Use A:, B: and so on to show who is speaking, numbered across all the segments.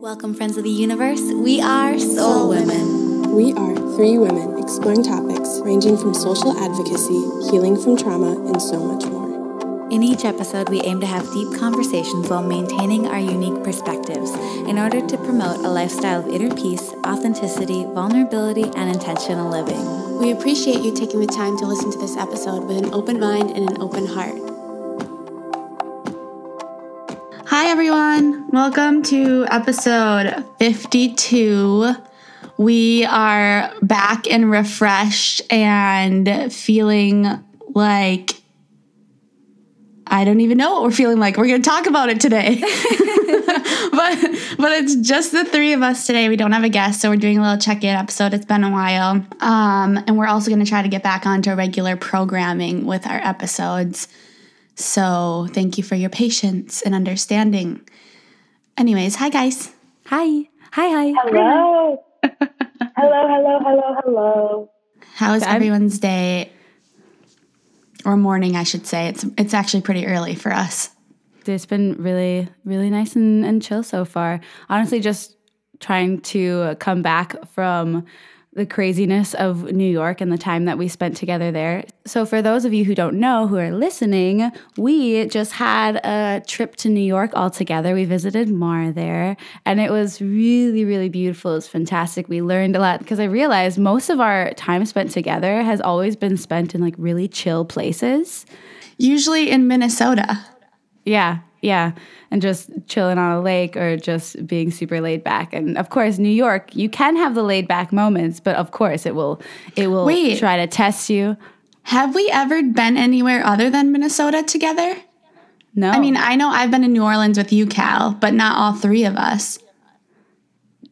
A: Welcome, friends of the universe. We are Sol Women.
B: We are three women exploring topics ranging from social advocacy, healing from trauma, and so much more.
A: In each episode, we aim to have deep conversations while maintaining our unique perspectives in order to promote a lifestyle of inner peace, authenticity, vulnerability, and intentional living.
B: We appreciate you taking the time to listen to this episode with an open mind and an open heart.
C: Everyone. Welcome to episode 52. We are back and refreshed and feeling like I don't even know what we're feeling like. We're going to talk about it today. but but it's just the three of us today. We don't have a guest, so we're doing a little check-in episode. It's been a while. Um, and we're also going to try to get back onto regular programming with our episodes. So thank you for your patience and understanding. Anyways, hi guys.
A: Hi. Hi, hi.
D: Hello. hello, hello, hello, hello.
C: How is
A: I'm-
C: everyone's day? Or morning, I should say. It's it's actually pretty early for us.
E: It's been really, really nice and, and chill so far. Honestly, just trying to come back from the craziness of New York and the time that we spent together there. So, for those of you who don't know, who are listening, we just had a trip to New York all together. We visited Mar there, and it was really, really beautiful. It was fantastic. We learned a lot because I realized most of our time spent together has always been spent in like really chill places.
C: Usually in Minnesota.
E: Yeah, yeah. And just chilling on a lake or just being super laid back. And of course, New York, you can have the laid back moments, but of course it will it will
C: Wait.
E: try to test you.
C: Have we ever been anywhere other than Minnesota together?
E: No.
C: I mean, I know I've been in New Orleans with you, Cal, but not all three of us.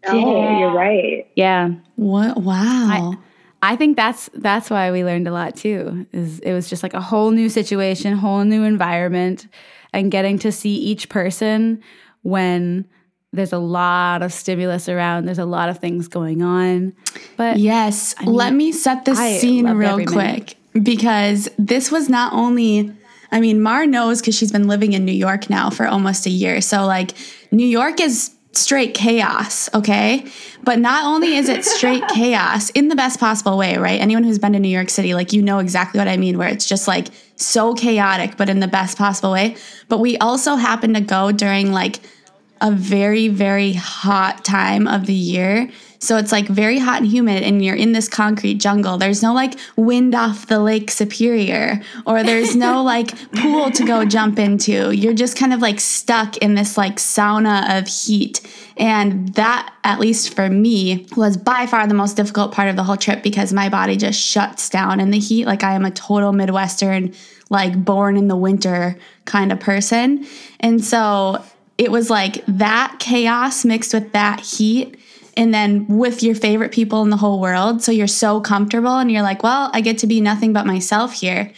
D: Oh, you're right.
E: yeah.
C: What? Wow.
E: I think that's that's why we learned a lot too. Is it was just like a whole new situation, whole new environment, and getting to see each person when there's a lot of stimulus around. There's a lot of things going on. But
C: Yes. Let me set
E: the
C: scene real
E: every minute.
C: quick because this was not only, I mean, Mar knows because she's been living in New York now for almost a year. So, like, New York is straight chaos, okay? But not only is it straight chaos in the best possible way, right? Anyone who's been to New York City, like, you know exactly what I mean, where it's just like so chaotic, but in the best possible way. But we also happen to go during like, a very, very hot time of the year. So it's like very hot and humid, and you're in this concrete jungle. There's no like wind off the Lake Superior, or there's no like pool to go jump into. You're just kind of like stuck in this like sauna of heat. And that, at least for me, was by far the most difficult part of the whole trip because my body just shuts down in the heat. Like I am a total Midwestern, like born in the winter kind of person. And so it was like that chaos mixed with that heat and then with your favorite people in the whole world so you're so comfortable and you're like well i get to be nothing but myself here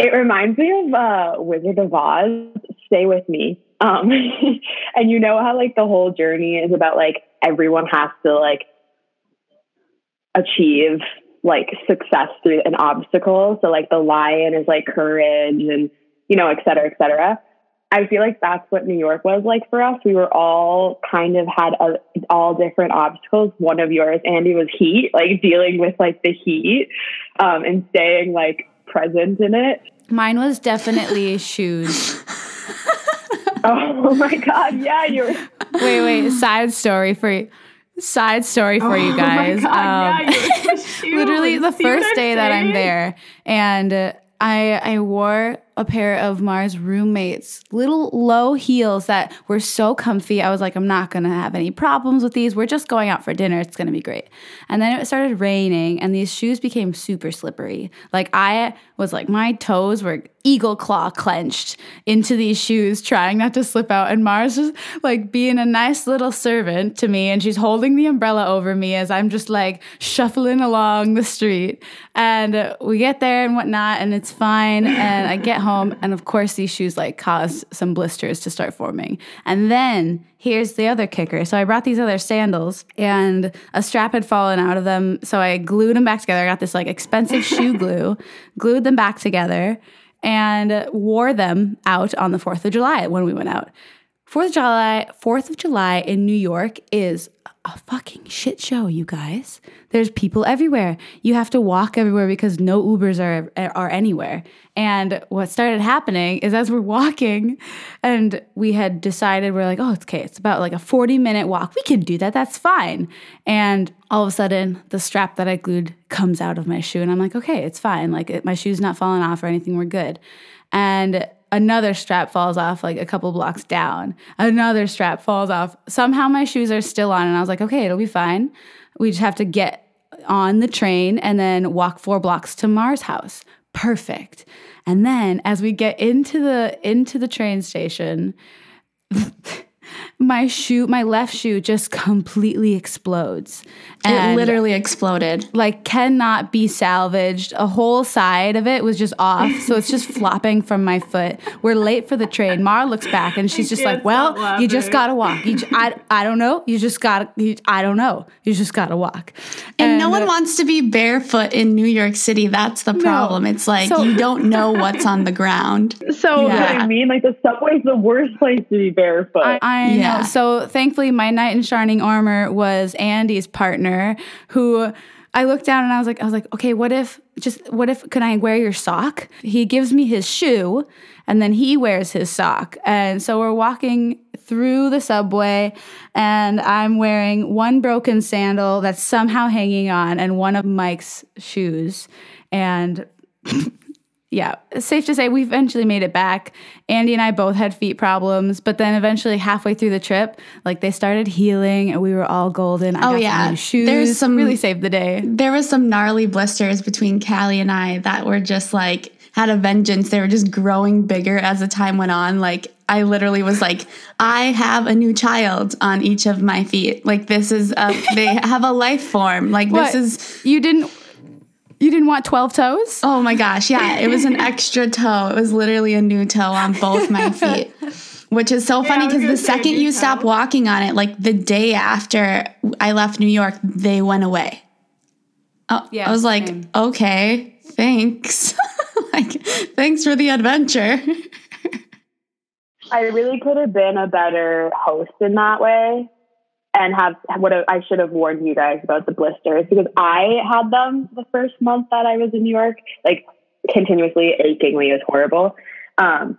D: It reminds me of uh, Wizard of Oz. Stay with me. Um, and you know how like the whole journey is about like everyone has to like achieve like success through an obstacle. So like the lion is like courage and you know, et cetera, et cetera. I feel like that's what New York was like for us. We were all kind of had a, all different obstacles. One of yours, Andi, was heat, like dealing with like the heat um, and staying like present in it.
E: mine was definitely shoes.
D: Oh my God. Yeah, you're.
E: wait, wait. Side story for you. Side story for you
D: Oh my
E: guys.
D: God, yeah,
E: Um,
D: you're
E: literally the
D: See
E: first day that I'm there, and uh, I I wore a pair of Mar's roommates little low heels that were so comfy. I was like, I'm not gonna have any problems with these. We're just going out for dinner. It's gonna be great. And then it started raining, and these shoes became super slippery. Like I was like, my toes were eagle claw clenched into these shoes, trying not to slip out. And Mars was like being a nice little servant to me, and she's holding the umbrella over me as I'm just like shuffling along the street. And we get there and whatnot, and it's fine. And I get home, and of course, these shoes like cause some blisters to start forming. And then here's the other kicker. So I brought these other sandals, and a strap had fallen out of them. So I glued them back together. I got this like expensive shoe glue, glued them back together, and wore them out on the 4th of July when we went out. Fourth of July, Fourth of July in New York is a fucking shit show, you guys. There's people everywhere. You have to walk everywhere because no Ubers are are anywhere. And what started happening is as we're walking, and we had decided we're like, oh, it's okay. It's about like a 40 minute walk. We can do that. That's fine. And all of a sudden, the strap that I glued comes out of my shoe, and I'm like, okay, it's fine. Like it, my shoe's not falling off or anything. We're good. And another strap falls off like a couple blocks down. Another strap falls off. Somehow my shoes are still on, and I was like, okay, it'll be fine. We just have to get on the train and then walk four blocks to Mar's house. Perfect. And then as we get into the into the train station, my shoe, my left shoe just completely explodes.
C: it literally exploded.
E: Like cannot be salvaged. A whole side of it was just off, so it's just flopping from my foot. We're late for the train. Mara looks back and she's just like, "Well, you just gotta walk. You, j- I, I don't know. You just gotta. I don't know. You just gotta walk."
C: And, no one wants to be barefoot in New York City. That's the problem. It's like
E: So-
C: you don't know what's on the ground.
D: So
C: Yeah.
D: what I mean, like the subway's the worst place to be barefoot.
E: I, I
C: Yeah.
E: Know. So thankfully, my knight in shining armor was Andi's partner, who I looked down and I was like, I was like, okay, what if just what if can I wear your sock? He gives me his shoe, and then he wears his sock, and so we're walking through the subway, and I'm wearing one broken sandal that's somehow hanging on, and one of Mike's shoes, and yeah, safe to say we eventually made it back. Andi and I both had feet problems, but then eventually halfway through the trip, like they started healing and we were all golden. I
C: Oh,
E: got some
C: yeah.
E: new shoes.
C: There's some-
E: really saved the day.
C: There was some gnarly blisters between Cally and I that were just like had a vengeance. They were just growing bigger as the time went on. Like I literally was like, I have a new child on each of my feet. Like this is a they have a life form. Like
E: What?
C: this is
E: You didn't you didn't want 12 toes?
C: oh my gosh, yeah. It was an extra toe. It was literally a new toe on both my feet. Which is so funny because
D: gonna
C: the second
D: new
C: you stop walking on it, like the day after I left New York, they went away. Oh,
E: Yeah,
C: I was like,
E: same.
C: okay, thanks. like, thanks for the adventure.
D: I really could have been a better host in that way and have what I should have warned you guys about the blisters because I had them the first month that I was in New York, like continuously achingly. It was horrible. Um,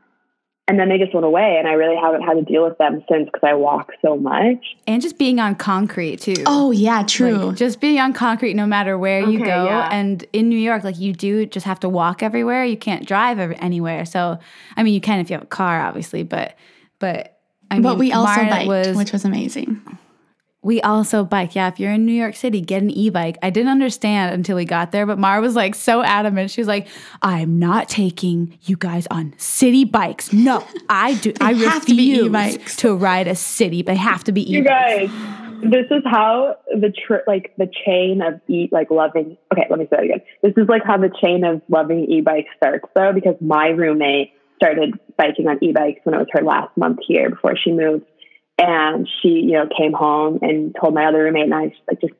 D: and then they just went away, and I really haven't had to deal with them since because I walk so much.
E: And just being on concrete too.
C: Oh, yeah, true.
E: Like, just being on concrete no matter where you go.
D: yeah.
E: And in New York, like you do just have to walk everywhere. You can't drive ev- anywhere. So, I mean, you can if you have a car, obviously, but, but, I mean,
C: but we also
E: Mara
C: biked,
E: was,
C: which was amazing.
E: We also bike. Yeah, if you're in New York City, get an e-bike. I didn't understand until we got there, but Mara was like so adamant. She was like, "I'm not taking you guys on city bikes. No, I do. I
C: have to be e-bikes."
E: to ride a city. But they have to be
D: You
E: e-bikes."
D: guys, this is how the tr- like the chain of eat like loving. Okay, let me say that again. This is like how the chain of loving e-bikes starts, though, because my roommate started biking on e-bikes when it was her last month here before she moved, and she, you know, came home and told my other roommate and I, just, like just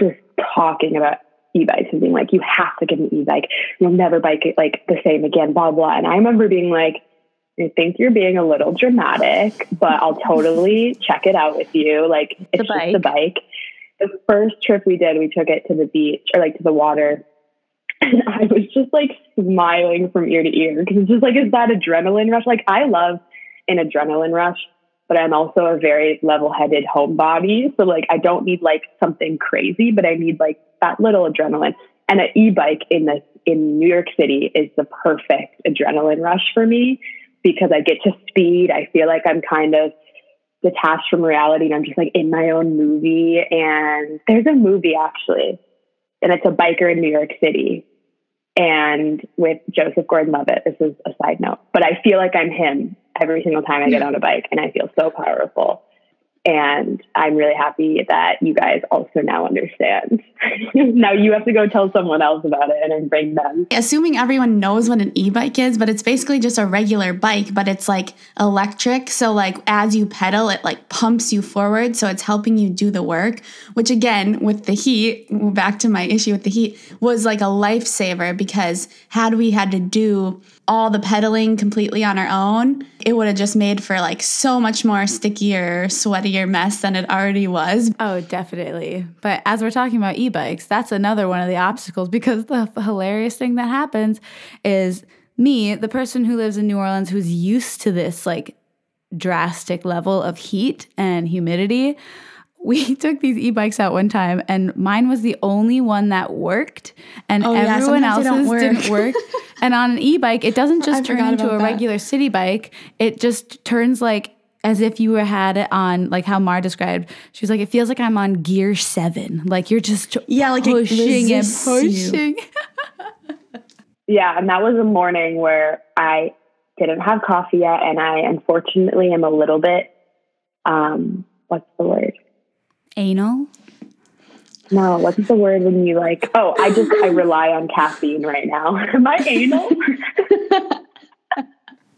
D: just talking about e-bikes and being like, you have to get an e-bike. You'll never bike it like the same again, blah blah. And I remember being like. I think you're being a little dramatic, but I'll totally check it out with you. Like it's
E: The
D: just a bike. The first trip we did, we took it to the beach or like to the water. And I was just like smiling from ear to ear because it's just like, is that adrenaline rush? Like I love an adrenaline rush, but I'm also a very level headed homebody. So like I don't need like something crazy, but I need like that little adrenaline. And an e-bike in the in New York City is the perfect adrenaline rush for me because I get to speed. I feel like I'm kind of detached from reality and I'm just like in my own movie. And there's a movie actually, and it's a biker in New York City and with Joseph Gordon Levitt. This is a side note, but I feel like I'm him every single time I get on a bike and I feel so powerful. And I'm really happy that you guys also now understand. now you have to go tell someone else about it and bring them.
C: Assuming everyone knows what an e-bike is, but it's basically just a regular bike, but it's like electric. So like as you pedal, it like pumps you forward. So it's helping you do the work, which again, with the heat, back to my issue with the heat, was like a lifesaver because had we had to do all the pedaling completely on our own, it would have just made for like so much more stickier, sweatier mess than it already was.
E: Oh, definitely. But as we're talking about e bikes, that's another one of the obstacles because the hilarious thing that happens is me, the person who lives in New Orleans who's used to this like drastic level of heat and humidity we took these e-bikes out one time and mine was the only one that worked and
C: Oh,
E: everyone
C: sometimes they
E: else's
C: work.
E: didn't work and on an e-bike it doesn't just
C: I
E: turn into a
C: that.
E: regular city bike it just turns like as if you were had it on like how Mar described she was like it feels like I'm on gear 7 like you're just
C: Yeah, like it
E: pushing and
C: resists you.
E: pushing
D: Yeah, and that was a morning where I didn't have coffee yet, and I unfortunately am a little bit, um, what's the word?
E: Anal
D: No, what's the word when you like? Oh, I just I rely on caffeine right now. Am I anal?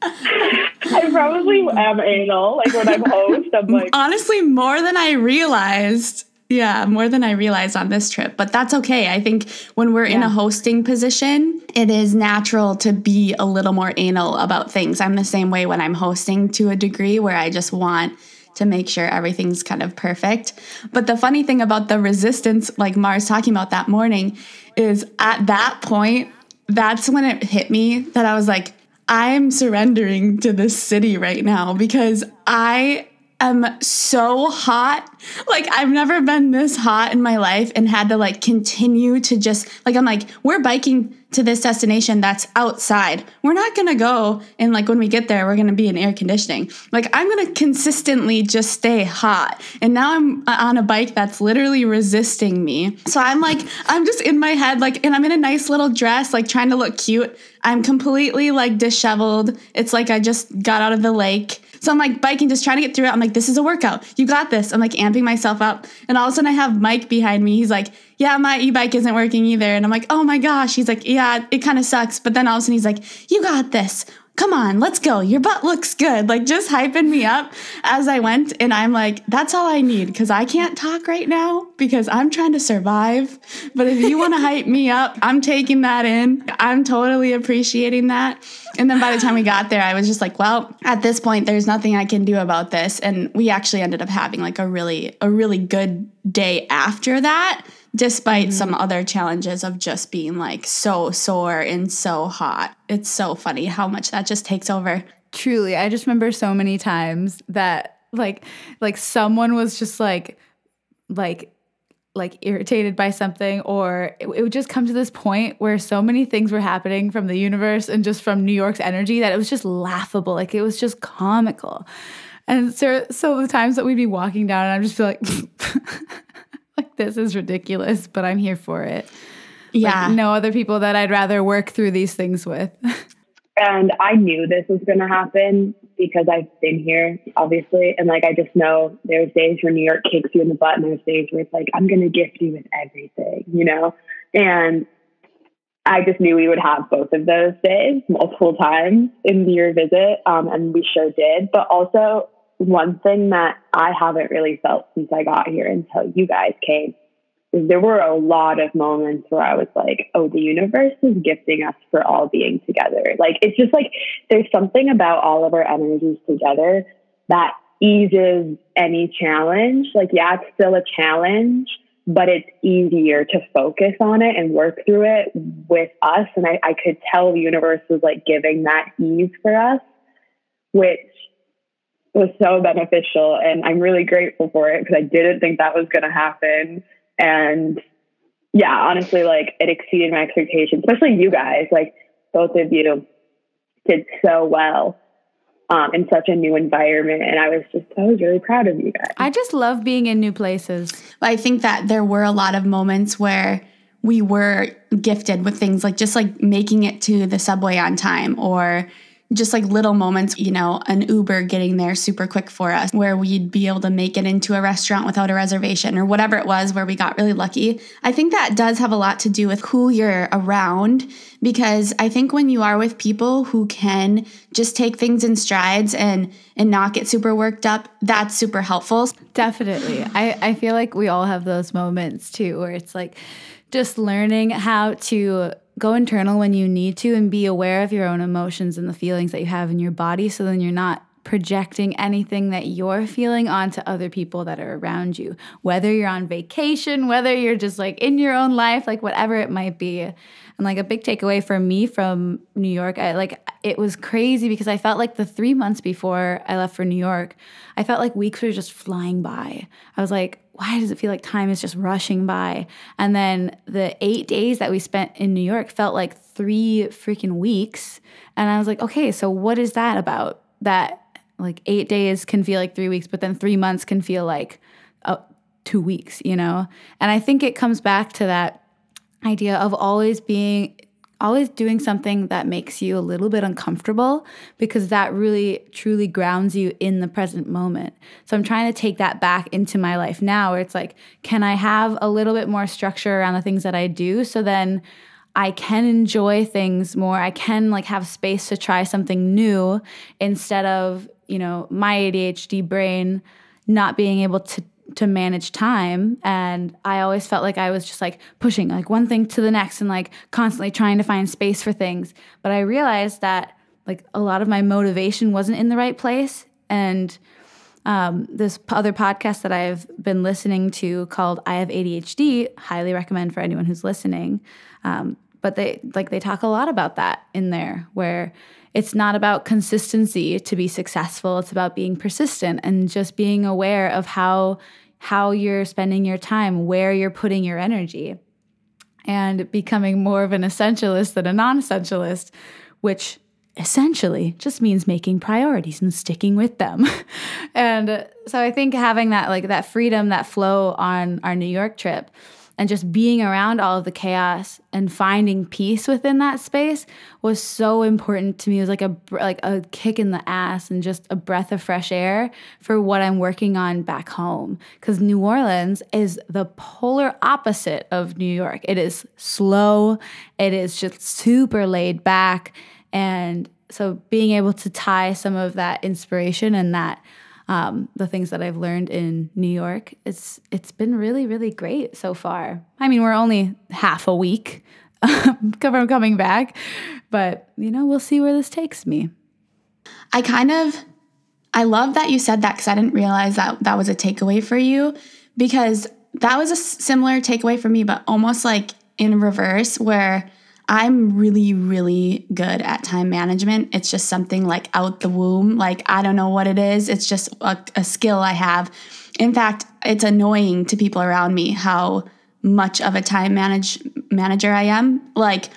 D: I probably am anal. Like when I'm host, I'm like,
C: Honestly, more than I realized. Yeah, more than I realized on this trip, but that's okay. I think when we're in a hosting position, it is natural to be a little more anal about things. I'm the same way when I'm hosting to a degree where I just want to make sure everything's kind of perfect. But the funny thing about the resistance, like Mars talking about that morning, is at that point, that's when it hit me that I was like, I'm surrendering to this city right now because I am so hot. Like I've never been this hot in my life and had to like continue to just like I'm like we're biking to this destination that's outside. We're not going to go and like when we get there we're going to be in air conditioning. Like I'm going to consistently just stay hot. And now I'm uh, on a bike that's literally resisting me. So I'm like I'm just in my head like and I'm in a nice little dress like trying to look cute. I'm completely like disheveled. It's like I just got out of the lake. So I'm like biking, just trying to get through it. I'm like, this is a workout. You got this. I'm like amping myself up. And all of a sudden I have Mike behind me. He's like, yeah, my e-bike isn't working either. And I'm like, oh my gosh. He's like, yeah, it kind of sucks. But then all of a sudden he's like, you got this. Come on, let's go. Your butt looks good. Like just hyping me up as I went. And I'm like, that's all I need because I can't talk right now because I'm trying to survive. But if you want to hype me up, I'm taking that in. I'm totally appreciating that. And then by the time we got there, I was just like, well, at this point, there's nothing I can do about this. And we actually ended up having like a really, a really good day after that, despite mm-hmm. some other challenges of just being like so sore and so hot. It's so funny how much that just takes over.
E: Truly, I just remember so many times that like like someone was just like like like irritated by something or it, it would just come to this point where so many things were happening from the universe and just from New York's energy that it was just laughable like it was just comical and so so the times that we'd be walking down and I'm just feel like like this is ridiculous but I'm here for it
C: Yeah.
E: like, no other people that I'd rather work through these things with
D: and I knew this was going to happen because I've been here, obviously. And like, I just know there's days where New York kicks you in the butt, and there's days where it's like, I'm going to gift you with everything, you know? And I just knew we would have both of those days multiple times in your visit. Um, and we sure did. But also, one thing that I haven't really felt since I got here until you guys came is there were a lot of moments where I was like, oh, the universe is gifting us for all being together. Like, it's just like there's something about all of our energies together that eases any challenge. Like, yeah, it's still a challenge, but it's easier to focus on it and work through it with us. And I, I could tell the universe was like giving that ease for us, which was so beneficial. And I'm really grateful for it because I didn't think that was going to happen. And yeah, honestly, like it exceeded my expectations, especially you guys. Like both of you did so well um, in such a new environment. And I was just, I was really proud of you guys.
E: I just love being in new places
C: But I think that there were a lot of moments where we were gifted with things like just like making it to the subway on time or just like little moments, you know, an Uber getting there super quick for us, where we'd be able to make it into a restaurant without a reservation or whatever it was where we got really lucky. I think that does have a lot to do with who you're around because I think when you are with people who can just take things in strides and and not get super worked up, that's super helpful.
E: Definitely. I, I feel like we all have those moments too where it's like just learning how to go internal when you need to and be aware of your own emotions and the feelings that you have in your body so then you're not projecting anything that you're feeling onto other people that are around you. Whether you're on vacation whether you're just like in your own life like whatever it might be and like a big takeaway for me from New York I like it was crazy because I felt like the 3 months before I left for New York I felt like weeks were just flying by I was like why does it feel like time is just rushing by? And then the eight days that we spent in New York felt like three freaking weeks. And I was like, okay, so what is that about? That like eight days can feel like three weeks, but then three months can feel like uh, two weeks, you know? And I think it comes back to that idea of always being always doing something that makes you a little bit uncomfortable because that really truly grounds you in the present moment. So I'm trying to take that back into my life now where it's like, can I have a little bit more structure around the things that I do so then I can enjoy things more. I can like have space to try something new instead of, you know, my ADHD brain not being able to to manage time and i always felt like i was just like pushing like one thing to the next and like constantly trying to find space for things. But i realized that like a lot of my motivation wasn't in the right place and um, this other podcast that i've been listening to called i have adhd highly recommend for anyone who's listening. Um, but they like they talk a lot about that in there where it's not about consistency to be successful it's about being persistent and just being aware of how how you're spending your time, where you're putting your energy, and becoming more of an essentialist than a non essentialist, which essentially just means making priorities and sticking with them. and so I think having that like that freedom, that flow on our New York trip and just being around all of the chaos and finding peace within that space was so important to me. It was like a like a kick in the ass and just a breath of fresh air for what I'm working on back home. Because New Orleans is the polar opposite of New York. It is slow. It is just super laid back, and so being able to tie some of that inspiration and that um, the things that I've learned in New York. It's it's been really really great so far. I mean, we're only half a week from coming back, but you know, we'll see where this takes me.
C: I kind of I love that you said that because I didn't realize that that was a takeaway for you because that was a similar takeaway for me, but almost like in reverse where I'm really, really good at time management. It's just something like out the womb. Like, I don't know what it is. It's just a, a skill I have. In fact, it's annoying to people around me how much of a time manage manager I am. Like,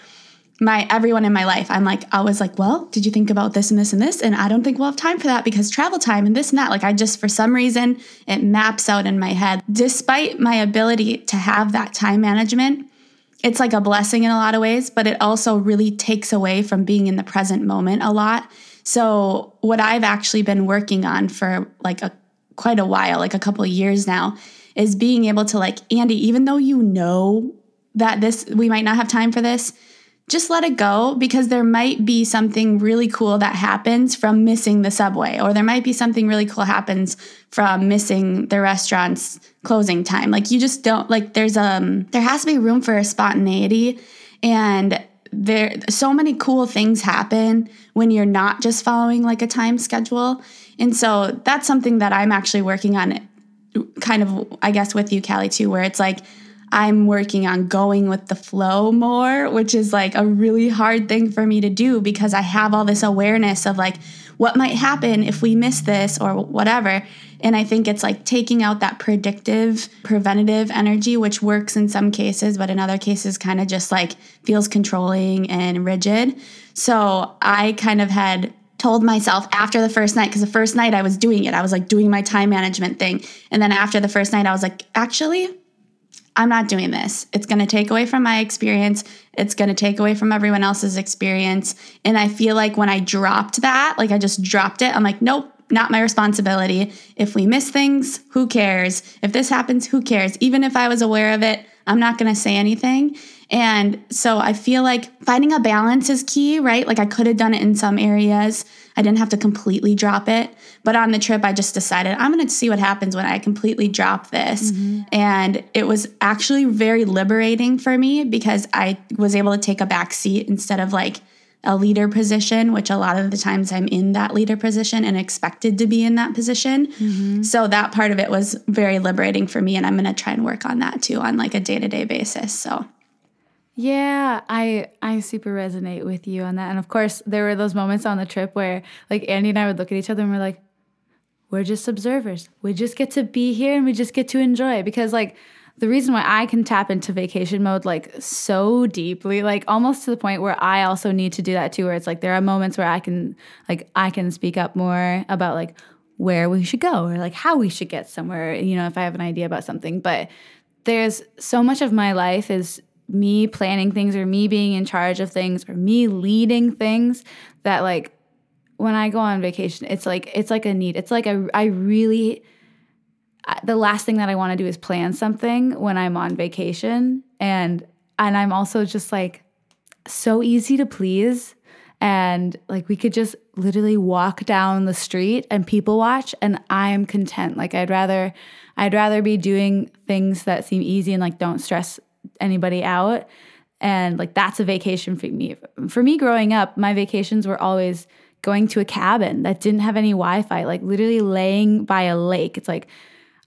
C: my everyone in my life, I'm like, I was like, well, did you think about this and this and this? And I don't think we'll have time for that because travel time and this and that. Like, I just, for some reason, it maps out in my head. Despite my ability to have that time management, it's like a blessing in a lot of ways, but it also really takes away from being in the present moment a lot. So, what I've actually been working on for like a quite a while, like a couple years now, is being able to like Andi, even though you know that this we might not have time for this, just let it go because there might be something really cool that happens from missing the subway or there might be something really cool happens from missing the restaurant's closing time. Like you just don't like there's um there has to be room for spontaneity. And there so many cool things happen when you're not just following like a time schedule. And so that's something that i'm actually working on kind of i guess with you cally too where it's like I'm working on going with the flow more, which is like a really hard thing for me to do because I have all this awareness of like what might happen if we miss this or whatever. And I think it's like taking out that predictive, preventative energy, which works in some cases, but in other cases, kind of just like feels controlling and rigid. So I kind of had told myself after the first night, because the first night I was doing it, I was like doing my time management thing. And then after the first night, I was like, actually, I'm not doing this. It's going to take away from my experience. It's going to take away from everyone else's experience. And I feel like when I dropped that, like I just dropped it, I'm like, nope, not my responsibility. If we miss things, who cares? If this happens, who cares? Even if I was aware of it, I'm not going to say anything. And so I feel like finding a balance is key, right? Like I could have done it in some areas. I didn't have to completely drop it. But on the trip, I just decided I'm going to see what happens when I completely drop this. Mm-hmm. And it was actually very liberating for me because I was able to take a back seat instead of like, a leader position, which a lot of the times I'm in that leader position and expected to be in that position. Mm-hmm. So that part of it was very liberating for me and I'm going to try and work on that too on like a day-to-day basis. So
E: yeah, I I super resonate with you on that. And of course, there were those moments on the trip where like Andi and I would look at each other and we're like we're just observers. We just get to be here and we just get to enjoy because like the reason why I can tap into vacation mode like so deeply, like almost to the point where I also need to do that too, where it's like there are moments where I can like I can speak up more about like where we should go or like how we should get somewhere, you know, if I have an idea about something. But there's so much of my life is me planning things or me being in charge of things or me leading things that like when I go on vacation, it's like it's like a need. It's like I I really the last thing that I want to do is plan something when I'm on vacation and and I'm also just like so easy to please and like we could just literally walk down the street and people watch and I'm content. Like I'd rather I'd rather be doing things that seem easy and like don't stress anybody out and like that's a vacation for me. For me growing up, my vacations were always going to a cabin that didn't have any Wi-Fi, like literally laying by a lake. It's like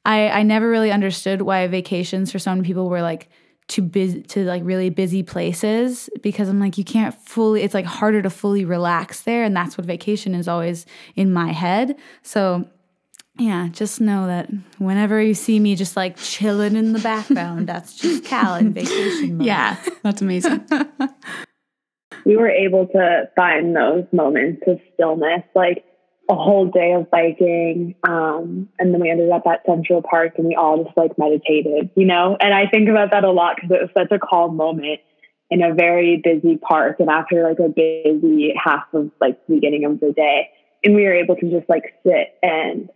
E: I, I never really understood why vacations for so many people were like too busy to like really busy places because I'm like, you can't fully, it's like harder to fully relax there. And that's what vacation is always in my head. So yeah, just know that whenever you see me just like chilling in the background, that's just Cal in vacation mode.
C: Yeah, that's amazing.
D: we were able to find those moments of stillness. Like a whole day of biking. Um, and then we ended up at Central Park and we all just like meditated, you know? And I think about that a lot because it was such a calm moment in a very busy park and after like a busy half of like beginning of the day. And we were able to just like sit and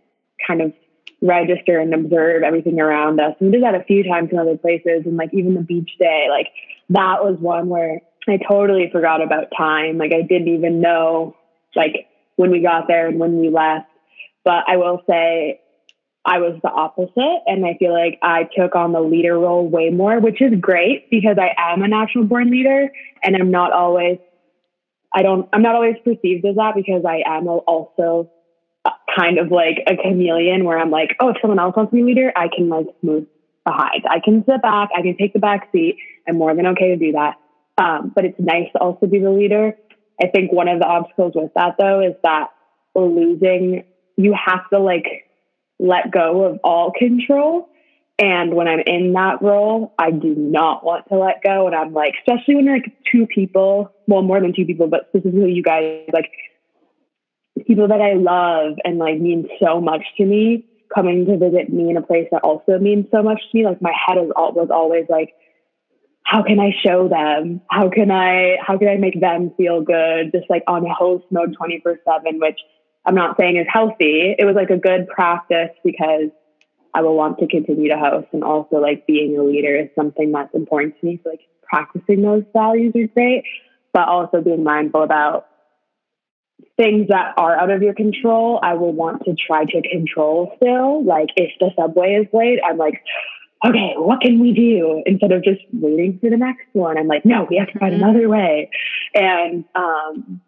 D: kind of register and observe everything around us. We did that a few times in other places and like even the beach day, like that was one where I totally forgot about time. Like I didn't even know like when we got there and when we left. But I will say I was the opposite. And I feel like I took on the leader role way more, which is great because I am a natural born leader and I'm not always, I don't, I'm not always perceived as that because I am also kind of like a chameleon where I'm like, oh, if someone else wants to be leader, I can like move behind. I can sit back, I can take the back seat. I'm more than okay to do that. Um, but it's nice to also be the leader. I think one of the obstacles with that though is that losing, you have to like let go of all control. And when I'm in that role, I do not want to let go. And I'm like, especially when you're like two people, well, more than two people, but specifically you guys, like people that I love and like mean so much to me coming to visit me in a place that also means so much to me. Like my head was always like, how can I show them? How can I how can I make them feel good? Just like on host mode 24 7, which I'm not saying is healthy. It was like a good practice because I will want to continue to host and also like being a leader is something that's important to me. So like practicing those values is great, but also being mindful about things that are out of your control. I will want to try to control still. Like if the subway is late, I'm like, okay, what can we do instead of just waiting for the next one? I'm like, no, we have to find mm-hmm. another way. And um,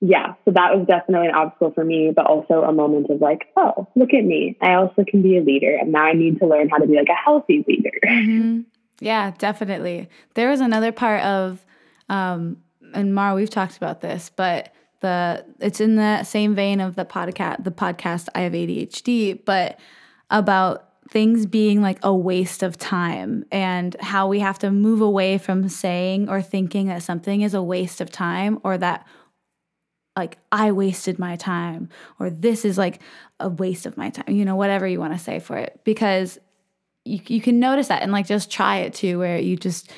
D: yeah, so that was definitely an obstacle for me, but also a moment of like, oh, look at me. I also can be a leader. And now I need to learn how to be like a healthy leader.
E: Mm-hmm. Yeah, definitely. There was another part of, um, and Mar, we've talked about this, but the it's in the same vein of the podcast the podcast I have ADHD, but about things being like a waste of time and how we have to move away from saying or thinking that something is a waste of time or that like I wasted my time or this is like a waste of my time, you know, whatever you want to say for it. Because you, you can notice that and like just try it too, where you just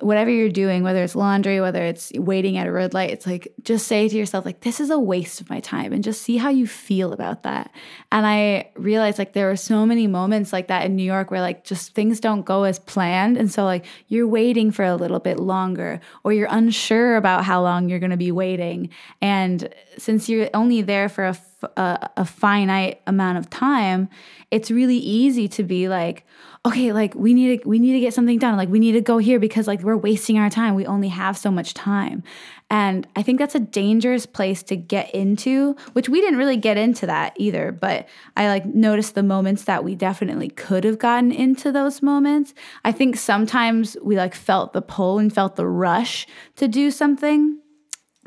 E: whatever you're doing, whether it's laundry, whether it's waiting at a red light, it's like just say to yourself, like, this is a waste of my time and just see how you feel about that. And I realized like there were so many moments like that in New York where like just things don't go as planned. And so like you're waiting for a little bit longer or you're unsure about how long you're going to be waiting. And since you're only there for a, a, a finite amount of time, it's really easy to be like, okay, like we need to we need to get something done. Like we need to go here because like we're wasting our time. We only have so much time. And I think that's a dangerous place to get into, which we didn't really get into that either, but I like noticed the moments that we definitely could have gotten into those moments. I think sometimes we like felt the pull and felt the rush to do something.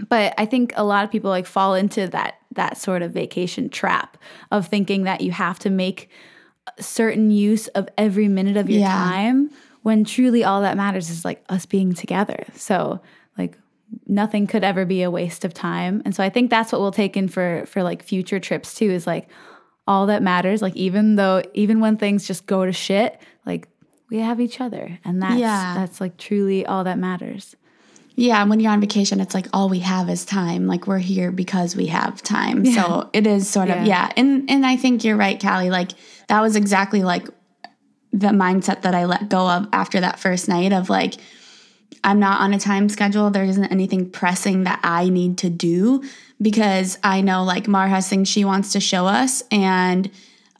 E: But I think a lot of people like fall into that that sort of vacation trap of thinking that you have to make certain use of every minute of your yeah. time when truly all that matters is like us being together. So like nothing could ever be a waste of time. And so I think that's what we'll take in for for like future trips too is like all that matters like even though even when things just go to shit, like we have each other and that's yeah. that's like truly all that matters.
C: Yeah, and when you're on vacation, it's like all we have is time. Like we're here because we have time. Yeah. So it is sort of yeah. yeah. And and I think you're right, Cally. Like that was exactly like the mindset that I let go of after that first night of like I'm not on a time schedule. There isn't anything pressing that I need to do because I know like Mar has things she wants to show us and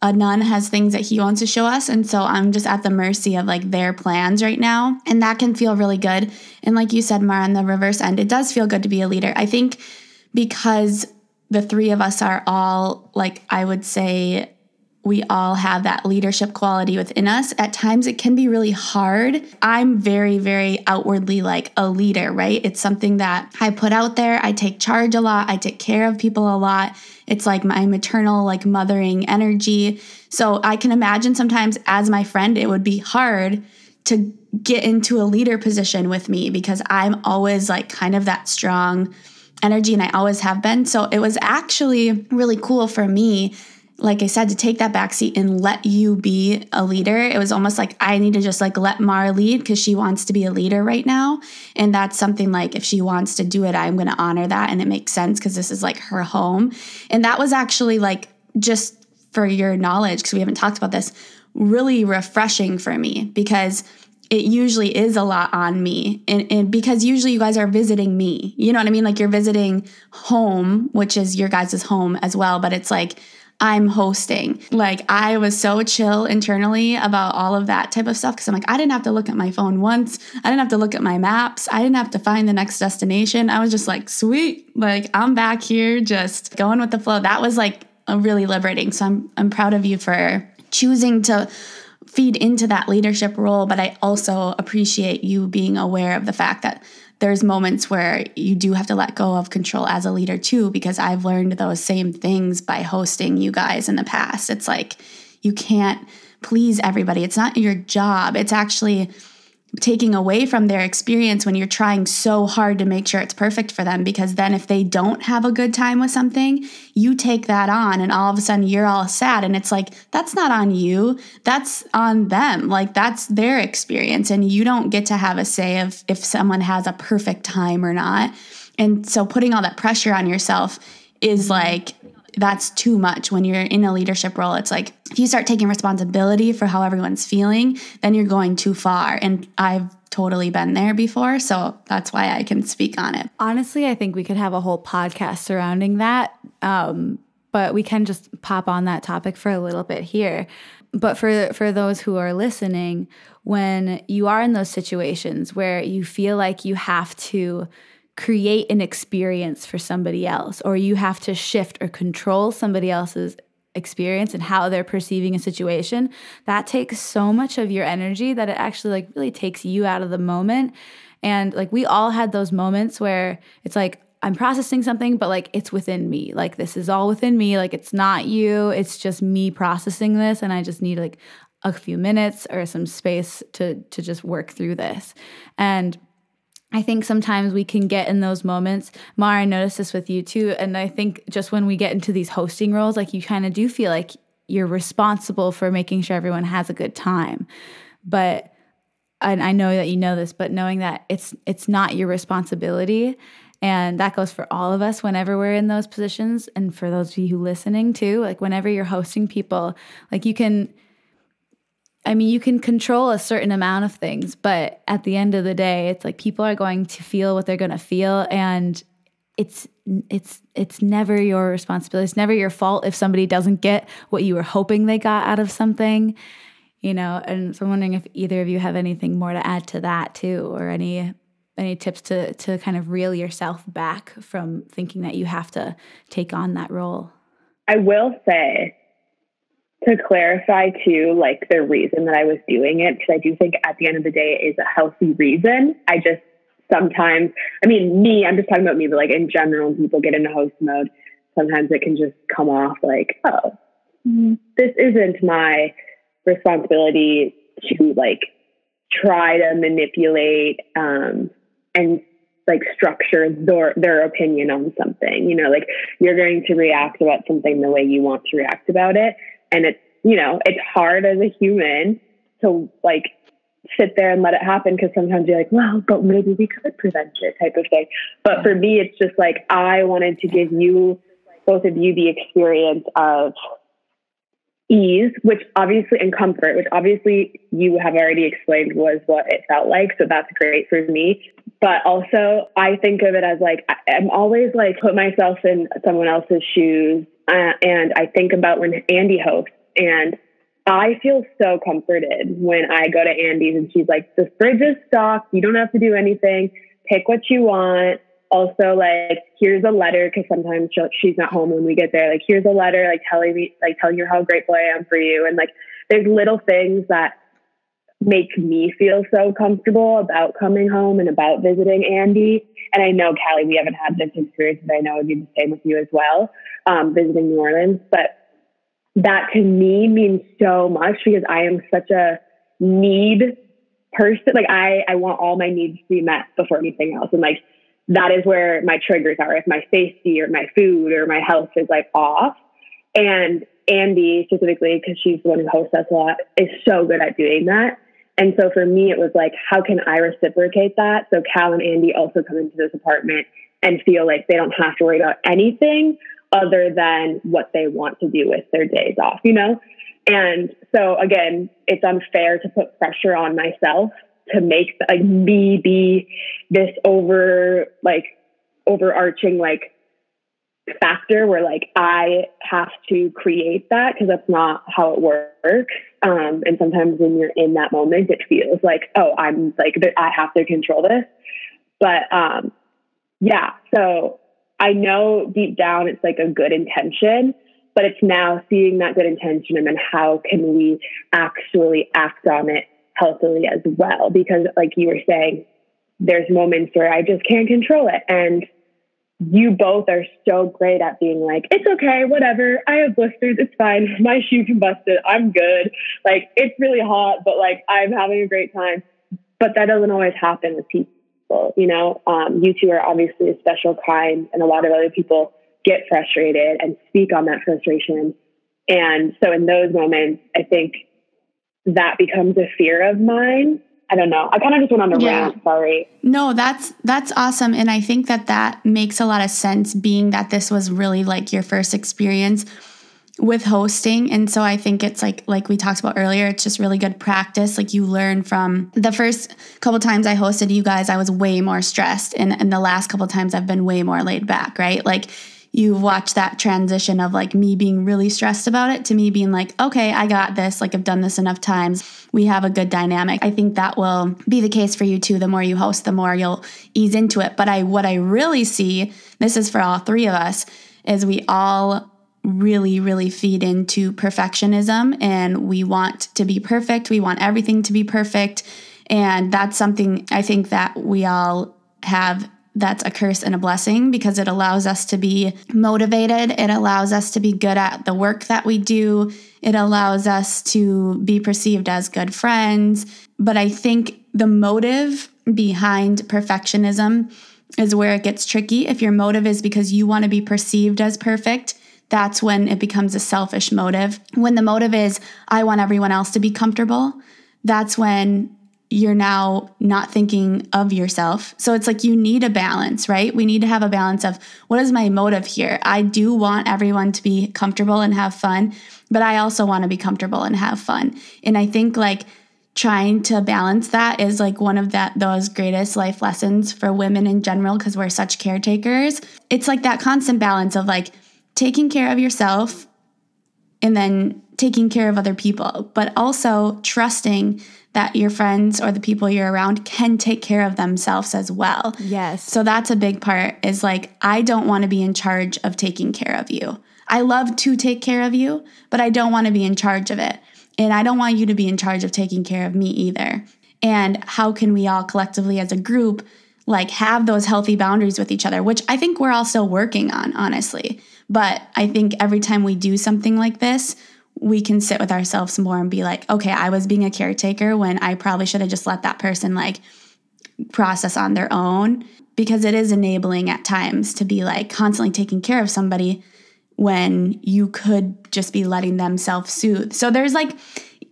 C: Adnan has things that he wants to show us. And so I'm just at the mercy of like their plans right now. And that can feel really good. And like you said, Mar, on the reverse end, it does feel good to be a leader. I think because the three of us are all like, I would say, we all have that leadership quality within us. At times, it can be really hard. I'm very, very outwardly like a leader, right? It's something that I put out there. I take charge a lot, I take care of people a lot. It's like my maternal, like mothering energy. So I can imagine sometimes as my friend, it would be hard to get into a leader position with me because I'm always like kind of that strong energy and I always have been. So it was actually really cool for me like I said, to take that backseat and let you be a leader. It was almost like I need to just like let Mar lead because she wants to be a leader right now. And that's something like if she wants to do it, I'm going to honor that. And it makes sense because this is like her home. And that was actually like just for your knowledge, because we haven't talked about this, really refreshing for me because it usually is a lot on me and, and, because usually you guys are visiting me you know what i mean like you're visiting home which is your guys' home as well but it's like I'm hosting. Like I was so chill internally about all of that type of stuff because I'm like, I didn't have to look at my phone once. I didn't have to look at my maps. I didn't have to find the next destination. I was just like, sweet, like I'm back here just going with the flow. That was like a really liberating. So I'm I'm proud of you for choosing to feed into that leadership role, but I also appreciate you being aware of the fact that there's moments where you do have to let go of control as a leader too, because I've learned those same things by hosting you guys in the past. It's like you can't please everybody. It's not your job. It's actually taking away from their experience when you're trying so hard to make sure it's perfect for them because then if they don't have a good time with something you take that on and all of a sudden you're all sad. And it's like that's not on you. That's on them. Like that's their experience. And you don't get to have a say of if someone has a perfect time or not. And so putting all that pressure on yourself is mm-hmm. like that's too much when you're in a leadership role. It's like if you start taking responsibility for how everyone's feeling, then you're going too far. And I've totally been there before. So that's why I can speak on it.
E: Honestly, I think we could have a whole podcast surrounding that. Um, but we can just pop on that topic for a little bit here. But for for those who are listening, when you are in those situations where you feel like you have to create an experience for somebody else, or you have to shift or control somebody else's experience and how they're perceiving a situation, that takes so much of your energy that it actually like really takes you out of the moment. And like we all had those moments where it's like, I'm processing something, but like it's within me. Like this is all within me. Like it's not you. It's just me processing this. And I just need like a few minutes or some space to to just work through this. And I think sometimes we can get in those moments. Mara, noticed this with you too. And I think just when we get into these hosting roles, like you kind of do feel like you're responsible for making sure everyone has a good time. But and I know that you know this, but knowing that it's it's not your responsibility and that goes for all of us whenever we're in those positions and for those of you who listening too, like whenever you're hosting people, like you can I mean, you can control a certain amount of things, but at the end of the day, it's like people are going to feel what they're going to feel and it's it's it's never your responsibility. It's never your fault if somebody doesn't get what you were hoping they got out of something, you know. And so I'm wondering if either of you have anything more to add to that too, or any any tips to to kind of reel yourself back from thinking that you have to take on that role.
D: I will say to clarify too, like the reason that I was doing it, because I do think at the end of the day it is a healthy reason. I just sometimes, I mean, me, I'm just talking about me, but like in general, people get into host mode. Sometimes it can just come off like, oh, this isn't my responsibility to like try to manipulate um, and like structure their their opinion on something. You know, like you're going to react about something the way you want to react about it, and it's you know it's hard as a human to like sit there and let it happen because sometimes you're like, well, but maybe we could prevent it type of thing. But for me, it's just like I wanted to give you, both of you, the experience of ease, which obviously, and comfort, which obviously you have already explained was what it felt like. So that's great for me. But also, I think of it as like, I'm always like, put myself in someone else's shoes. Uh, and I think about when Andi hosts and I feel so comforted when I go to Andi's and she's like, the fridge is stocked. You don't have to do anything. Pick what you want. Also, like, here's a letter because sometimes she's not home when we get there. Like, here's a letter, like telling me, like telling her how grateful I am for you. And like, there's little things that make me feel so comfortable about coming home and about visiting Andi. And I know, Cally, we haven't had this experience, but I know it would be the same with you as well, um, visiting New Orleans. But that to me means so much because I am such a need person. Like I, I want all my needs to be met before anything else. And like, that is where my triggers are. If my safety or my food or my health is like off and Andi specifically, because she's the one who hosts us a lot, is so good at doing that. And so for me, it was like, how can I reciprocate that? So Cal and Andi also come into this apartment and feel like they don't have to worry about anything other than what they want to do with their days off, you know? And so again, it's unfair to put pressure on myself to make like me be this over like overarching like factor where like I have to create that because that's not how it works. Um, and sometimes when you're in that moment, it feels like, oh, I'm like, I have to control this. But um, yeah, so I know deep down it's like a good intention, but it's now seeing that good intention and then how can we actually act on it healthily as well? Because, like you were saying, there's moments where I just can't control it. And you both are so great at being like, it's okay, whatever. I have blisters. It's fine. My shoe can bust it. I'm good. Like, it's really hot, but like, I'm having a great time. But that doesn't always happen with people. You know, um, you two are obviously a special kind, and a lot of other people get frustrated and speak on that frustration. And so, in those moments, I think that becomes a fear of mine. I don't know. I kind of just went on a yeah. rant. Sorry.
C: No, that's that's awesome, and I think that that makes a lot of sense. Being that this was really like your first experience with hosting and so i think it's like like we talked about earlier it's just really good practice like you learn from the first couple times i hosted you guys i was way more stressed and, and the last couple times i've been way more laid back right like you watch that transition of like me being really stressed about it to me being like okay i got this. Like i've done this enough times. We have a good dynamic. I think that will be the case for you too. The more you host the more you'll ease into it. But i what i really see this is for all three of us is we all really, really feed into perfectionism and we want to be perfect. We want everything to be perfect. And that's something I think that we all have that's a curse and a blessing because it allows us to be motivated. It allows us to be good at the work that we do. It allows us to be perceived as good friends. But I think the motive behind perfectionism is where it gets tricky. If your motive is because you want to be perceived as perfect, that's when it becomes a selfish motive. When the motive is, I want everyone else to be comfortable, that's when you're now not thinking of yourself. So it's like you need a balance, right? We need to have a balance of what is my motive here? I do want everyone to be comfortable and have fun, but I also want to be comfortable and have fun. And I think like trying to balance that is like one of that those greatest life lessons for women in general because we're such caretakers. It's like that constant balance of like taking care of yourself and then taking care of other people, but also trusting that your friends or the people you're around can take care of themselves as well.
E: Yes.
C: So that's a big part is like, I don't want to be in charge of taking care of you. I love to take care of you, but I don't want to be in charge of it. And I don't want you to be in charge of taking care of me either. And how can we all collectively as a group like have those healthy boundaries with each other, which I think we're all still working on, honestly. But I think every time we do something like this, we can sit with ourselves more and be like, okay, I was being a caretaker when I probably should have just let that person like process on their own because it is enabling at times to be like constantly taking care of somebody when you could just be letting them self-soothe. So there's like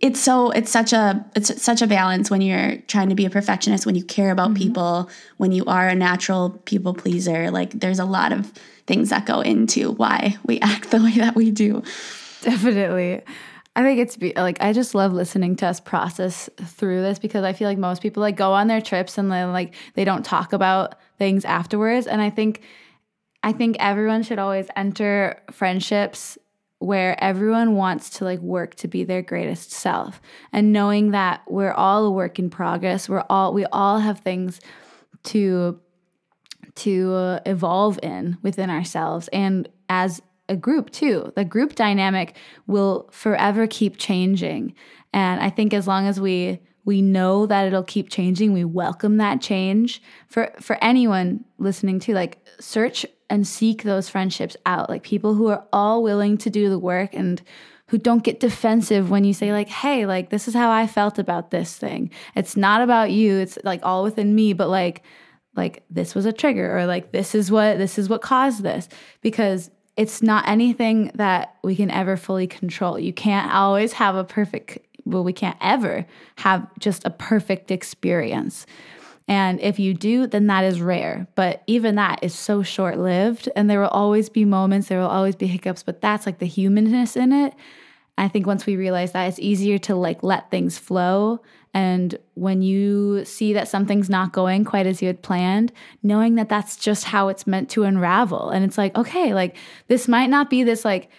C: it's so it's such a it's such a balance when you're trying to be a perfectionist when you care about mm-hmm. people when you are a natural people pleaser like there's a lot of things that go into why we act the way that we do
E: Definitely. I think it's be, like I just love listening to us process through this because I feel like most people like go on their trips and then like they don't talk about things afterwards and I think I think everyone should always enter friendships where everyone wants to like work to be their greatest self and knowing that we're all a work in progress we're all we all have things to to uh, evolve in within ourselves and as a group too. The group dynamic will forever keep changing. And I think as long as we we know that it'll keep changing, we welcome that change. For for anyone listening to like search and seek those friendships out, like people who are all willing to do the work and who don't get defensive when you say like hey like this is how i felt about this thing it's not about you it's like all within me but like like this was a trigger or like this is what this is what caused this because it's not anything that we can ever fully control. You can't always have a perfect, well, we can't ever have just a perfect experience. And if you do, then that is rare. But even that is so short lived. And there will always be moments, there will always be hiccups, but that's like the humanness in it. I think once we realize that, it's easier to like let things flow and when you see that something's not going quite as you had planned, knowing that that's just how it's meant to unravel. And it's like, okay, like this might not be this like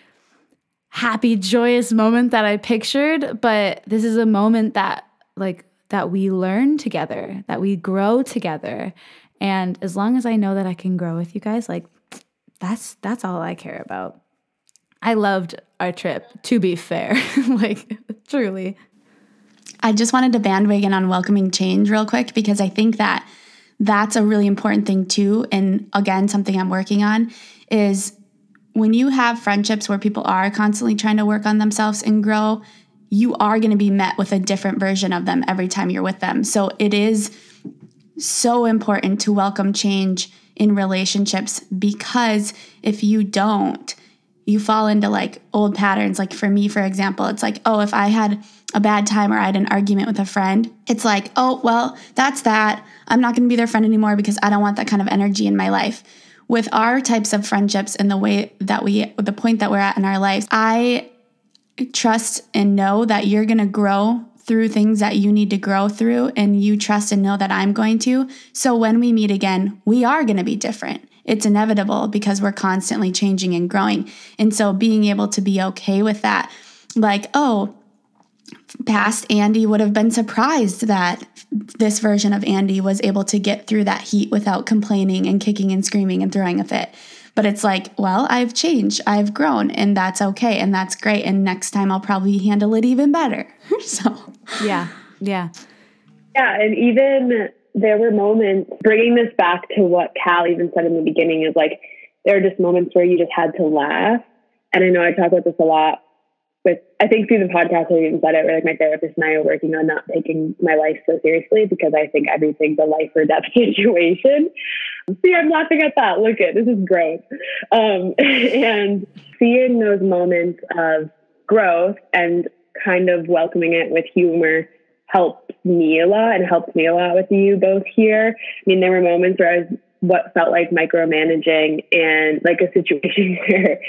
E: happy, joyous moment that I pictured, but this is a moment that like that we learn together, that we grow together. And as long as I know that I can grow with you guys, like that's that's all I care about. I loved our trip, to be fair. like truly.
C: I just wanted to bandwagon on welcoming change real quick because I think that that's a really important thing too. And again, something I'm working on is when you have friendships where people are constantly trying to work on themselves and grow, you are going to be met with a different version of them every time you're with them. So it is so important to welcome change in relationships because if you don't, you fall into like old patterns. Like for me, for example, it's like, oh, if I had a bad time or I had an argument with a friend, it's like, oh, well, that's that. I'm not going to be their friend anymore because I don't want that kind of energy in my life. With our types of friendships and the way that we, the point that we're at in our lives, I trust and know that you're going to grow through things that you need to grow through, and you trust and know that I'm going to. So when we meet again, we are going to be different it's inevitable because we're constantly changing and growing. And so being able to be okay with that, like, oh, past Andi would have been surprised that this version of Andi was able to get through that heat without complaining and kicking and screaming and throwing a fit. But it's like, well, I've changed, I've grown, and that's okay, and that's great. And next time I'll probably handle it even better. so,
E: yeah, yeah.
D: Yeah, and even there were moments, bringing this back to what Cal even said in the beginning, is like there are just moments where you just had to laugh. And I know I talk about this a lot with, I think through the podcast, I even said it, where like my therapist and I are working on not taking my life so seriously because I think everything's a life or death situation. See, I'm laughing at that. Look at this is growth. Um, and seeing those moments of growth and kind of welcoming it with humor helped me a lot and helped me a lot with you both here. I mean, there were moments where I was what felt like micromanaging and like a situation where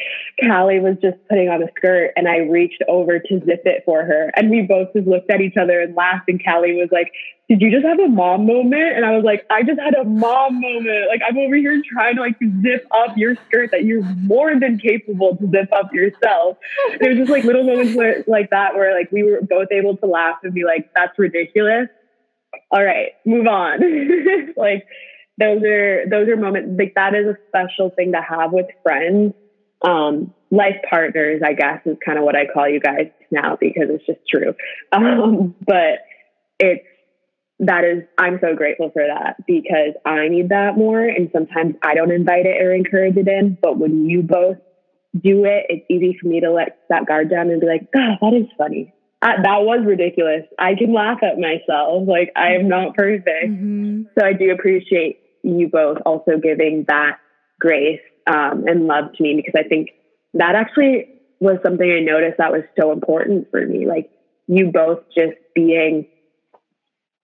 D: Cally was just putting on a skirt and I reached over to zip it for her. And we both just looked at each other and laughed. And Cally was like, Did you just have a mom moment? And I was like, I just had a mom moment. Like, I'm over here trying to like zip up your skirt that you're more than capable to zip up yourself. Was just like little moments where, like that where like we were both able to laugh and be like, That's ridiculous. All right, move on. like, those are those are moments like that is a special thing to have with friends um, life partners i guess is kind of what i call you guys now because it's just true um, but it's that is i'm so grateful for that because i need that more and sometimes i don't invite it or encourage it in but when you both do it it's easy for me to let that guard down and be like god that is funny uh, that was ridiculous. I can laugh at myself. Like I am not perfect. Mm-hmm. So I do appreciate you both also giving that grace um, and love to me because I think that actually was something I noticed that was so important for me. Like you both just being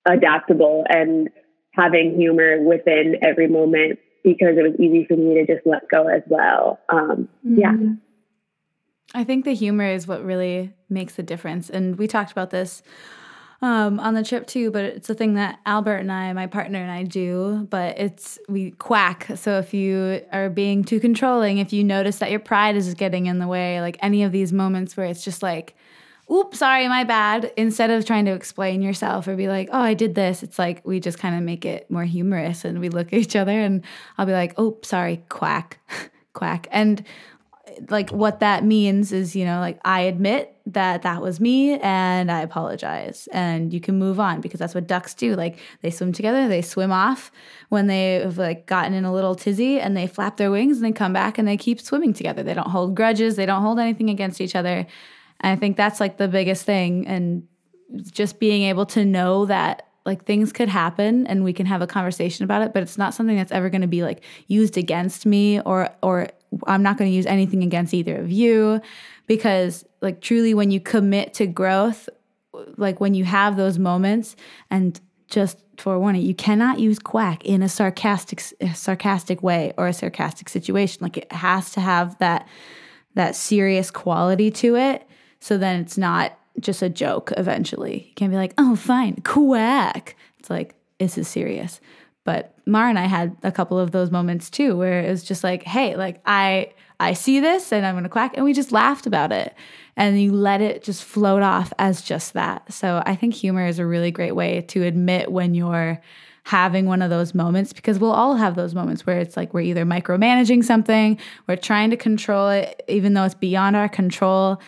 D: adaptable and having humor within every moment because it was easy for me to just let go as well. Um, mm-hmm. Yeah.
E: I think the humor is what really makes the difference. And we talked about this um, on the trip too, but it's a thing that Albert and I, my partner and I do, but it's we quack. So if you are being too controlling, if you notice that your pride is getting in the way, like any of these moments where it's just like, oops, sorry, my bad, instead of trying to explain yourself or be like, oh, I did this, it's like we just kind of make it more humorous and we look at each other and I'll be like, oh, sorry, quack, quack. And like what that means is, you know, like I admit that that was me and I apologize. And you can move on because that's what ducks do. Like they swim together, they swim off when they've like gotten in a little tizzy and they flap their wings and they come back and they keep swimming together. They don't hold grudges, they don't hold anything against each other. And I think that's like the biggest thing. And just being able to know that like things could happen and we can have a conversation about it but it's not something that's ever going to be like used against me or or I'm not going to use anything against either of you because like truly when you commit to growth like when you have those moments and just for warning you cannot use quack in a sarcastic sarcastic way or a sarcastic situation like it has to have that that serious quality to it so then it's not just a joke eventually. You can't be like, oh, fine, quack. It's like, this is serious. But Mar and I had a couple of those moments too, where it was just like, hey, like I I see this and I'm gonna quack, and we just laughed about it, and you let it just float off as just that. So I think humor is a really great way to admit when you're having one of those moments because we'll all have those moments where it's like we're either micromanaging something, we're trying to control it, even though it's beyond our control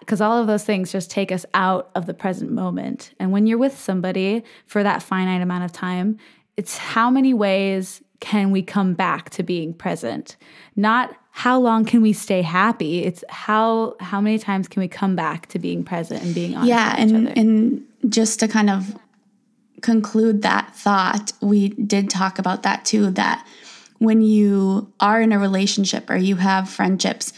E: because all of those things just take us out of the present moment. And when you're with somebody for that finite amount of time, it's how many ways can we come back to being present? Not how long can we stay happy? It's how how many times can we come back to being present and being honest.
C: Yeah, and and just to kind of conclude that thought, we did talk about that too. That when you are in a relationship or you have friendships,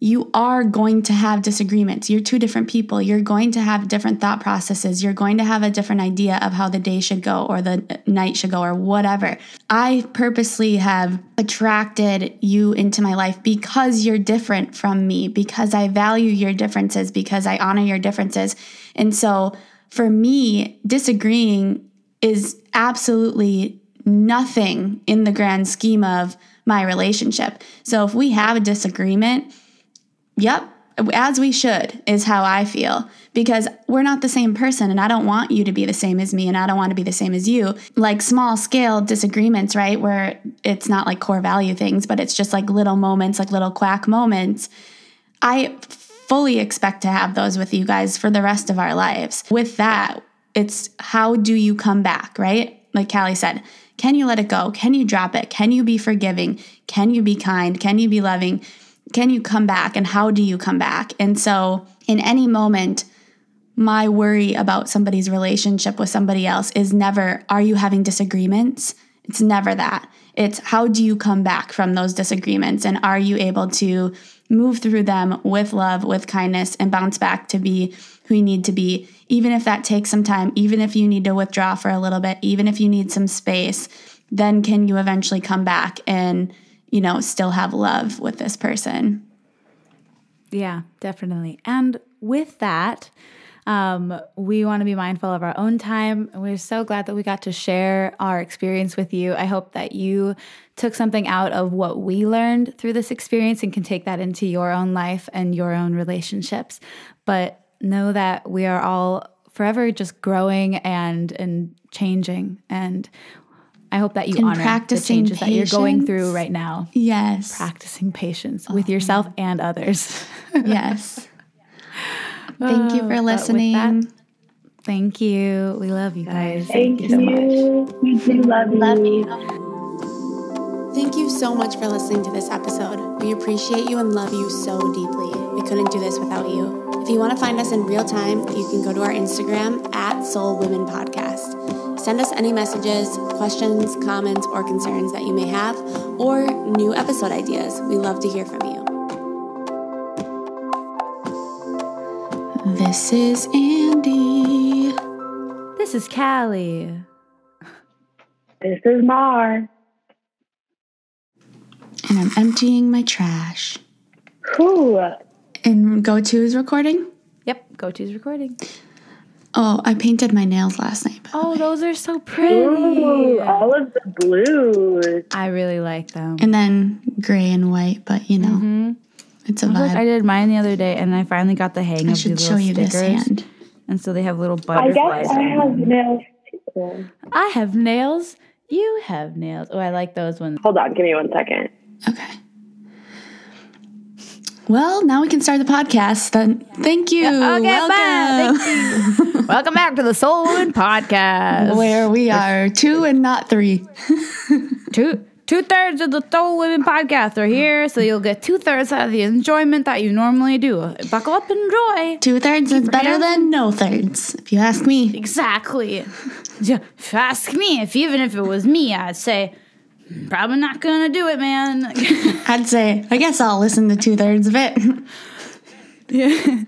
C: you are going to have disagreements. You're two different people. You're going to have different thought processes. You're going to have a different idea of how the day should go or the night should go or whatever. I purposely have attracted you into my life because you're different from me, because I value your differences, because I honor your differences. And so for me, disagreeing is absolutely nothing in the grand scheme of my relationship. So if we have a disagreement, Yep, as we should, is how I feel. Because we're not the same person, and I don't want you to be the same as me, and I don't want to be the same as you. Like small scale disagreements, right? Where it's not like core value things, but it's just like little moments, like little quack moments. I fully expect to have those with you guys for the rest of our lives. With that, it's how do you come back, right? Like Cally said, can you let it go? Can you drop it? Can you be forgiving? Can you be kind? Can you be loving? Can you come back and how do you come back? And so, in any moment, my worry about somebody's relationship with somebody else is never, are you having disagreements? It's never that. It's how do you come back from those disagreements and are you able to move through them with love, with kindness, and bounce back to be who you need to be, even if that takes some time, even if you need to withdraw for a little bit, even if you need some space, then can you eventually come back and, you know, still have love with this person?
E: Yeah, definitely. And with that, um, we want to be mindful of our own time. We're so glad that we got to share our experience with you. I hope that you took something out of what we learned through this experience and can take that into your own life and your own relationships. But know that we are all forever just growing and and changing and I hope that you
C: And
E: honor the
C: practicing
E: changes that you're going through right now.
C: Yes.
E: Practicing patience with yourself and others.
C: yes. Thank you
E: Uh,
C: for
E: with
C: listening.
E: that, Thank you. We love you guys.
D: Thank you.
E: so much.
D: We do love you.
C: Love you.
B: Thank you so much for listening to this episode. We appreciate you and love you so deeply. We couldn't do this without you. If you want to find us in real time, you can go to our Instagram at Sol Women Podcast. Send us any messages, questions, comments, or concerns that you may have, or new episode ideas. We love to hear from you.
C: This is Andi.
E: This is Cally.
D: This is Mar.
C: And I'm emptying my trash.
D: Whew.
C: And go to is recording.
E: Yep, go to's recording.
C: Oh, I painted my nails last night. by
E: Oh,
C: way.
E: those are so pretty.
D: Ooh, all of the blues.
E: I really like them.
C: And then gray and white, but you know,
E: Mm-hmm.
C: it's a
E: I
C: vibe.
E: I did mine the other day, and I finally got the hang
C: I
E: of
C: should
E: these
C: show
E: little
C: you this hand.
E: And so they have little butterflies.
D: I
E: butterflies.
D: guess I have
E: them.
D: nails too.
E: I have nails. You have nails. Oh, I like those ones.
D: Hold on, give me one second.
C: Okay. Well, now we can start the podcast. Then thank you.
E: Okay,
C: Welcome.
E: bye. Thank you. Welcome back to the Sol Woman Podcast.
C: Where we are two and not three.
E: two two thirds of the Sol Women Podcast are here, so you'll get two thirds of the enjoyment that you normally do. Buckle up and enjoy.
C: Two thirds is better than no thirds, if you ask me.
E: Exactly. If you ask me, if even if it was me, I'd say probably not gonna do it, man.
C: I'd say, I guess I'll listen to two thirds of it. Yeah.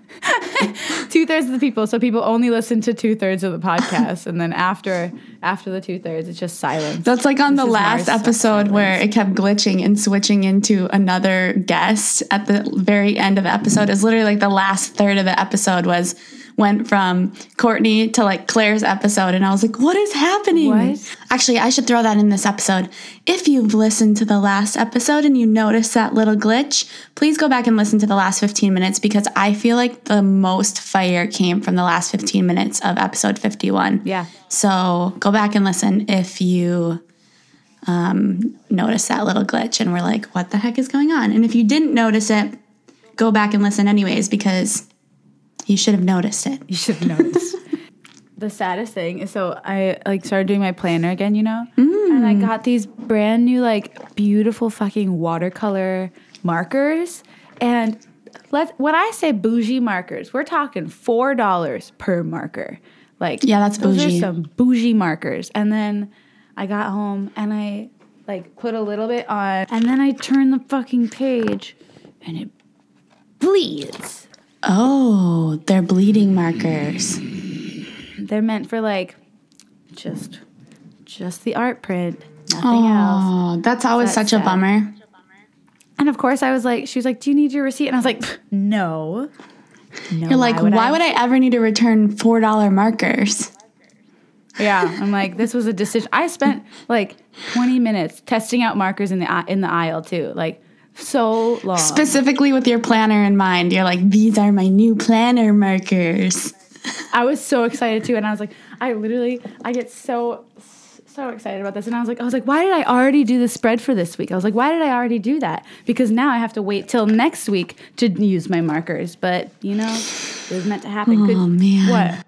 E: two thirds of the people, so people only listen to two thirds of the podcast, and then after after the two thirds, it's just silence.
C: That's like on the last episode where it kept glitching and switching into another guest at the very end of the episode. It's literally like the last third of the episode was went from Courtney to like Claire's episode. And I was like, what is happening?
E: What?
C: Actually, I should throw that in this episode. If you've listened to the last episode and you notice that little glitch, please go back and listen to the last 15 minutes because I feel like the most fire came from the last 15 minutes of episode 51.
E: Yeah.
C: So go back and listen if you um, notice that little glitch and we're like, what the heck is going on? And if you didn't notice it, go back and listen anyways because you should have noticed it.
E: You should have noticed. the saddest thing is so I like started doing my planner again, you know? And I mm. got these brand new like beautiful fucking watercolor markers and let when I say bougie markers, we're talking four dollars per marker. Like
C: Yeah, that's
E: those
C: bougie.
E: are some bougie markers. And then I got home and I like put a little bit on and then I turned the fucking page and it bleeds.
C: Oh, they're bleeding markers.
E: They're meant for like just just the art print, nothing else.
C: Oh, that's always such a bummer.
E: And of course I was like, she was like, Do you need your receipt? And I was like, no. No.
C: You're like, why would, I? ever need to return $4 markers?
E: Yeah. I'm like, this was a decision. I spent like 20 minutes testing out markers in the in the aisle too. Like so long.
C: Specifically with your planner in mind. You're like, these are my new planner markers.
E: I was so excited too, and I was like, I literally, I get so so excited about this, and I was like, I was like, why did I already do the spread for this week? I was like, why did I already do that? Because now I have to wait till next week to use my markers. But you know, it was meant to happen.
C: Oh, man.
E: What?